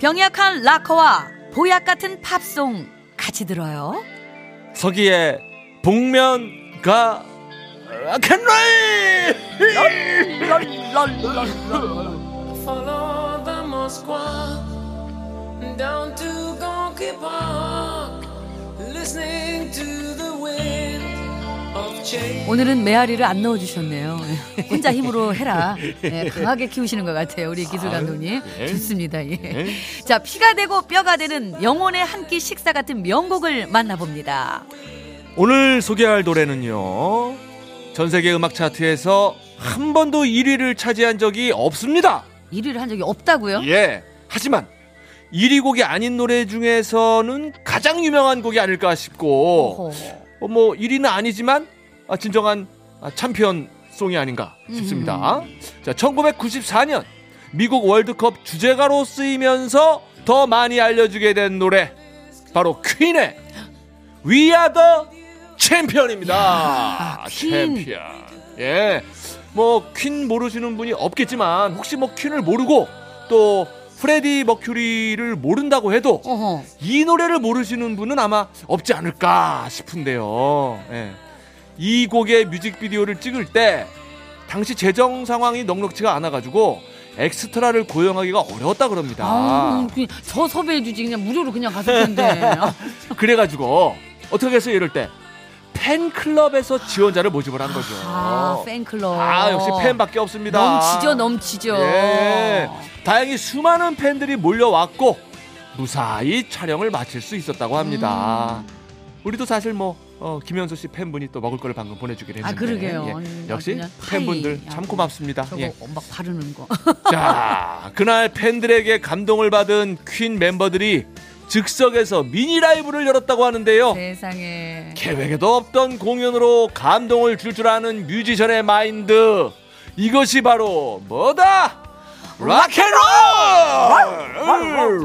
병약한 락커와 보약 같은 팝송 같이 들어요. 서기의 복면가 캔롤 Follow the Moskva down to Gonky Park, listening to the wind of change. 오늘은 메아리를 안 넣어주셨네요. 혼자 힘으로 해라. 네, 강하게 키우시는 것 같아요. 우리 기술 감독님. 좋습니다. 예. 자, 피가 되고 뼈가 되는 영혼의 한 끼 식사 같은 명곡을 만나봅니다. 오늘 소개할 노래는요 전 세계 음악 차트에서 한 번도 1위를 차지한 적이 없습니다 1위를 한 적이 없다고요? 예 하지만 1위 곡이 아닌 노래 중에서는 가장 유명한 곡이 아닐까 싶고 어허. 어, 뭐 1위는 아니지만 아, 진정한 아, 챔피언 송이 아닌가 싶습니다. 자, 1994년 미국 월드컵 주제가로 쓰이면서 더 많이 알려지게 된 노래 바로 퀸의 We Are the Champion입니다. 야, 퀸. 챔피언. 예. 뭐 퀸 모르시는 분이 없겠지만 혹시 뭐 퀸을 모르고 또 프레디 머큐리를 모른다고 해도 어허. 이 노래를 모르시는 분은 아마 없지 않을까 싶은데요. 예. 이 곡의 뮤직비디오를 찍을 때 당시 재정 상황이 넉넉치가 않아가지고 엑스트라를 고용하기가 어려웠다 그럽니다. 아, 저 섭외해주지. 그냥 무료로 그냥 갔을 텐데. 아, 그래가지고 어떻게 했어요 이럴 때 팬클럽에서 지원자를 모집을 한 거죠. 아, 팬클럽. 아, 역시 팬밖에 없습니다. 넘치죠, 넘치죠. 예. 다행히 수많은 팬들이 몰려왔고 무사히 촬영을 마칠 수 있었다고 합니다. 음. 우리도 사실 뭐 어, 김현수 씨 팬분이 또 먹을 거를 방금 보내주긴 했는데 아, 그러게요. 예. 음, 역시. 팬분들 야, 참 고맙습니다. 저거 예. 막 바르는 거. 자 그날 팬들에게 감동을 받은 퀸 멤버들이 즉석에서 미니 라이브를 열었다고 하는데요. 세상에. 계획에도 없던 공연으로 감동을 줄줄 아는 뮤지션의 마인드 이것이 바로 뭐다 락앤롤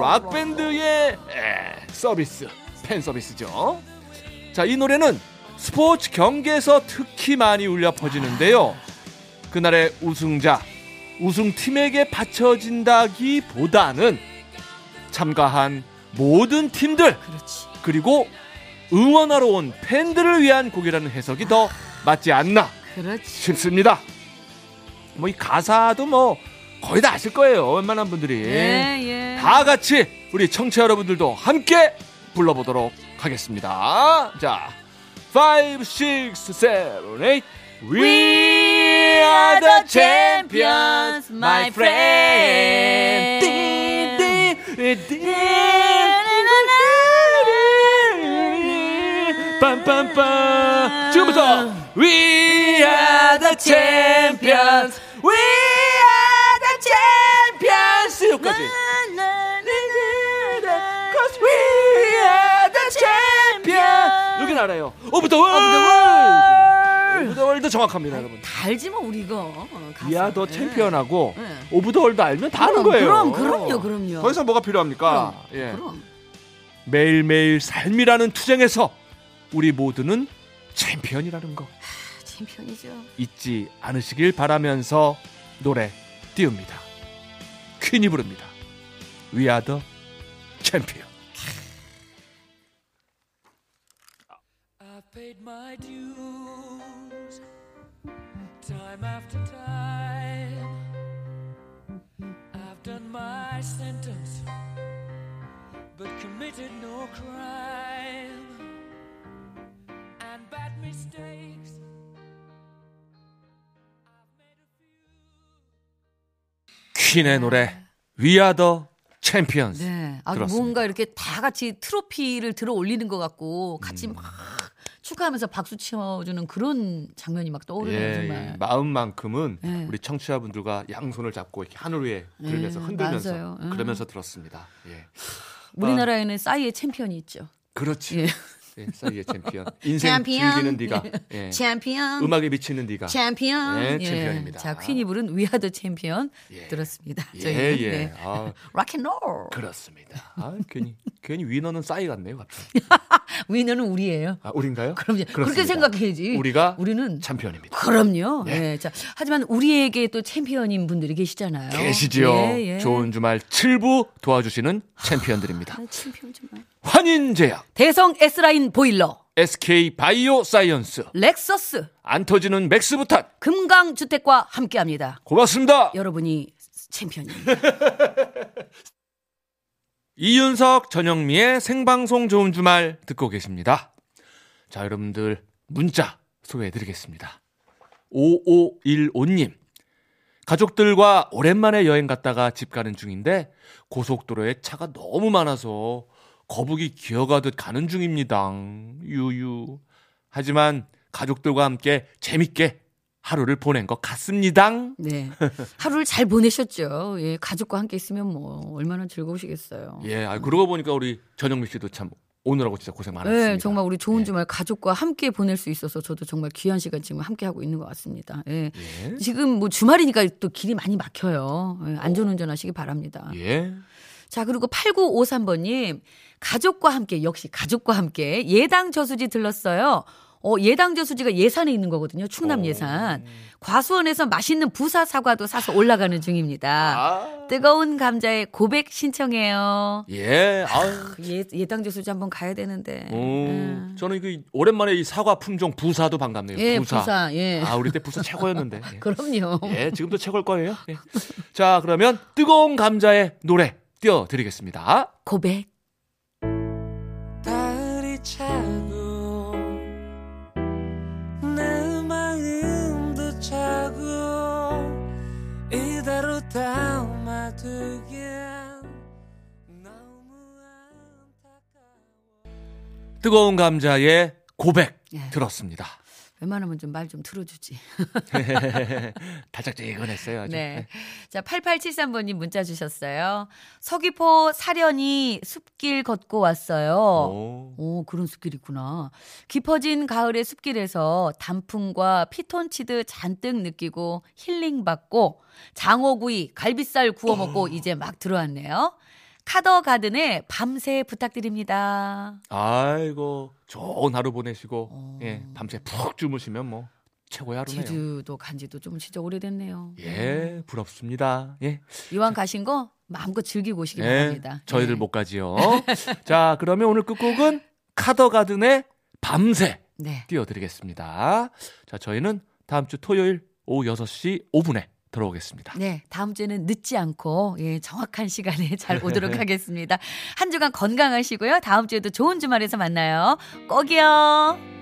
락 밴드의 서비스 팬 서비스죠. 자 이 노래는 스포츠 경기에서 특히 많이 울려 퍼지는데요. 그날의 우승자 우승팀에게 바쳐진다기 보다는 참가한 모든 팀들. 그리고 응원하러 온 팬들을 위한 곡이라는 해석이 더 맞지 않나. 싶습니다. 뭐 이 가사도 뭐 거의 다 아실 거예요. 웬만한 분들이. 예, 예. 다 같이 우리 청취자 여러분들도 함께 불러보도록 하겠습니다. 자, 5, 6, 7, 8 We are the champions, my friend. 빰빰빰 지금부터 We are the champions We are the champions 여기까지 알아요 Of the world Of the world 정확합니다 여러분 다 알지 뭐 우리 이거. are the 예. champion하고 네. of the world 알면 다 아는 그럼, 거예요 그럼, 그럼요, 그럼요. 더 이상 뭐가 필요합니까 예. 그럼. 매일매일 삶이라는 투쟁에서 우리 모두는 챔피언이라는 거 챔피언이죠. 잊지 않으시길 바라면서 노래 띄웁니다. 퀸이 부릅니다. We are the champion. Committed no crime and bad mistakes. 퀸의 노래 We are the champions. 네. 아, 들었습니다. 뭔가 이렇게 다 같이 트로피를 들어 올리는 것 같고 같이 음. 막 축하하면서 박수 쳐주는 그런 장면이 막 떠오르네요, 예, 정말. 예. 마음만큼은 네. 우리 청취자분들과 양손을 잡고 이렇게 하늘 위에 들면서 예, 흔들면서 맞아요. 음. 그러면서 들었습니다. 예. 우리나라에는 싸이의 챔피언이 있죠. 그렇지. 예. 예, 싸이의 챔피언. 인생 챔피언. 즐기는 네가. 예. 챔피언. 음악에 미치는 네가. 챔피언. 예, 챔피언입니다. 자, 퀸이 부른 We Are The Champion 예. 들었습니다. 예, 저희는. 예. 네. 아, rock and roll. 그렇습니다. 아, 괜히 괜히 winner는 싸이 같네요, 갑자기. winner는 우리예요. 아, 우린가요? 그럼요. 그렇게 그렇습니다. 생각해야지. 우리가 우리는 챔피언입니다. 그럼요. 예. 예. 자, 하지만 우리에게 또 챔피언인 분들이 계시잖아요. 계시지요. 예, 예. 좋은 주말 7부 도와주시는 챔피언들입니다. 아, 챔피언 정말. 환인제약, 대성 S라인 보일러, SK 바이오 사이언스, 렉서스, 안 터지는 맥스부탄. 금강주택과 함께합니다. 고맙습니다. 여러분이 챔피언입니다. 이윤석 전영미의 생방송 좋은 주말 듣고 계십니다. 자, 여러분들 문자 소개해 드리겠습니다. 5515님. 가족들과 오랜만에 여행 갔다가 집 가는 중인데 고속도로에 차가 너무 많아서 거북이 기어가듯 가는 중입니다. 유유. 하지만 가족들과 함께 재밌게 하루를 보낸 것 같습니다. 네. 하루를 잘 보내셨죠. 예, 가족과 함께 있으면 뭐 얼마나 즐거우시겠어요. 예, 아, 그러고 보니까 우리 전영미 씨도 참 오늘하고 진짜 고생 많았습니다. 네, 정말 우리 좋은 예. 주말 가족과 함께 보낼 수 있어서 저도 정말 귀한 시간 지금 함께 하고 있는 것 같습니다. 예. 예. 지금 뭐 주말이니까 또 길이 많이 막혀요. 예, 안전운전 하시기 바랍니다. 예. 자, 그리고 8953번님, 가족과 함께, 역시 가족과 함께 예당 저수지 들렀어요. 어, 예당 저수지가 예산에 있는 거거든요. 충남 오. 예산. 과수원에서 맛있는 부사 사과도 사서 올라가는 중입니다. 아. 뜨거운 감자의 고백 신청해요. 예. 아. 예, 예당 저수지 한번 가야 되는데. 오, 음. 저는 그 오랜만에 이 사과 품종 부사도 반갑네요. 예, 부사. 부사. 예. 아, 우리 때 부사 최고였는데. 예. 그럼요. 예, 지금도 최고일 거예요. 예. 자, 그러면 뜨거운 감자의 노래 띄워 드리겠습니다. 고백. 뜨거운 감자의 고백 예. 들었습니다. 웬만하면 좀말좀 들어주지. 달짝지근했어요. 아주. 네. 자, 8873번님 문자 주셨어요. 서귀포 사련이 숲길 걷고 왔어요. 오. 오, 그런 숲길이 있구나. 깊어진 가을의 숲길에서 단풍과 피톤치드 잔뜩 느끼고 힐링받고 장어구이, 갈비살 구워 먹고 이제 막 들어왔네요. 카더 가든의 밤새 부탁드립니다. 아이고, 좋은 하루 보내시고, 어. 예, 밤새 푹 주무시면 뭐, 최고의 하루네요. 제주도 간지도 좀 진짜 오래됐네요. 예, 부럽습니다. 예. 이왕 가신 거 마음껏 즐기고 오시기 예, 바랍니다. 저희들 네. 못 가지요. 자, 그러면 오늘 끝곡은 카더 가든의 밤새 네. 띄워드리겠습니다. 자, 저희는 다음 주 토요일 오후 6시 5분에 돌아오겠습니다. 네, 다음 주에는 늦지 않고 예, 정확한 시간에 잘 오도록 하겠습니다. 한 주간 건강하시고요. 다음 주에도 좋은 주말에서 만나요. 꼭이요.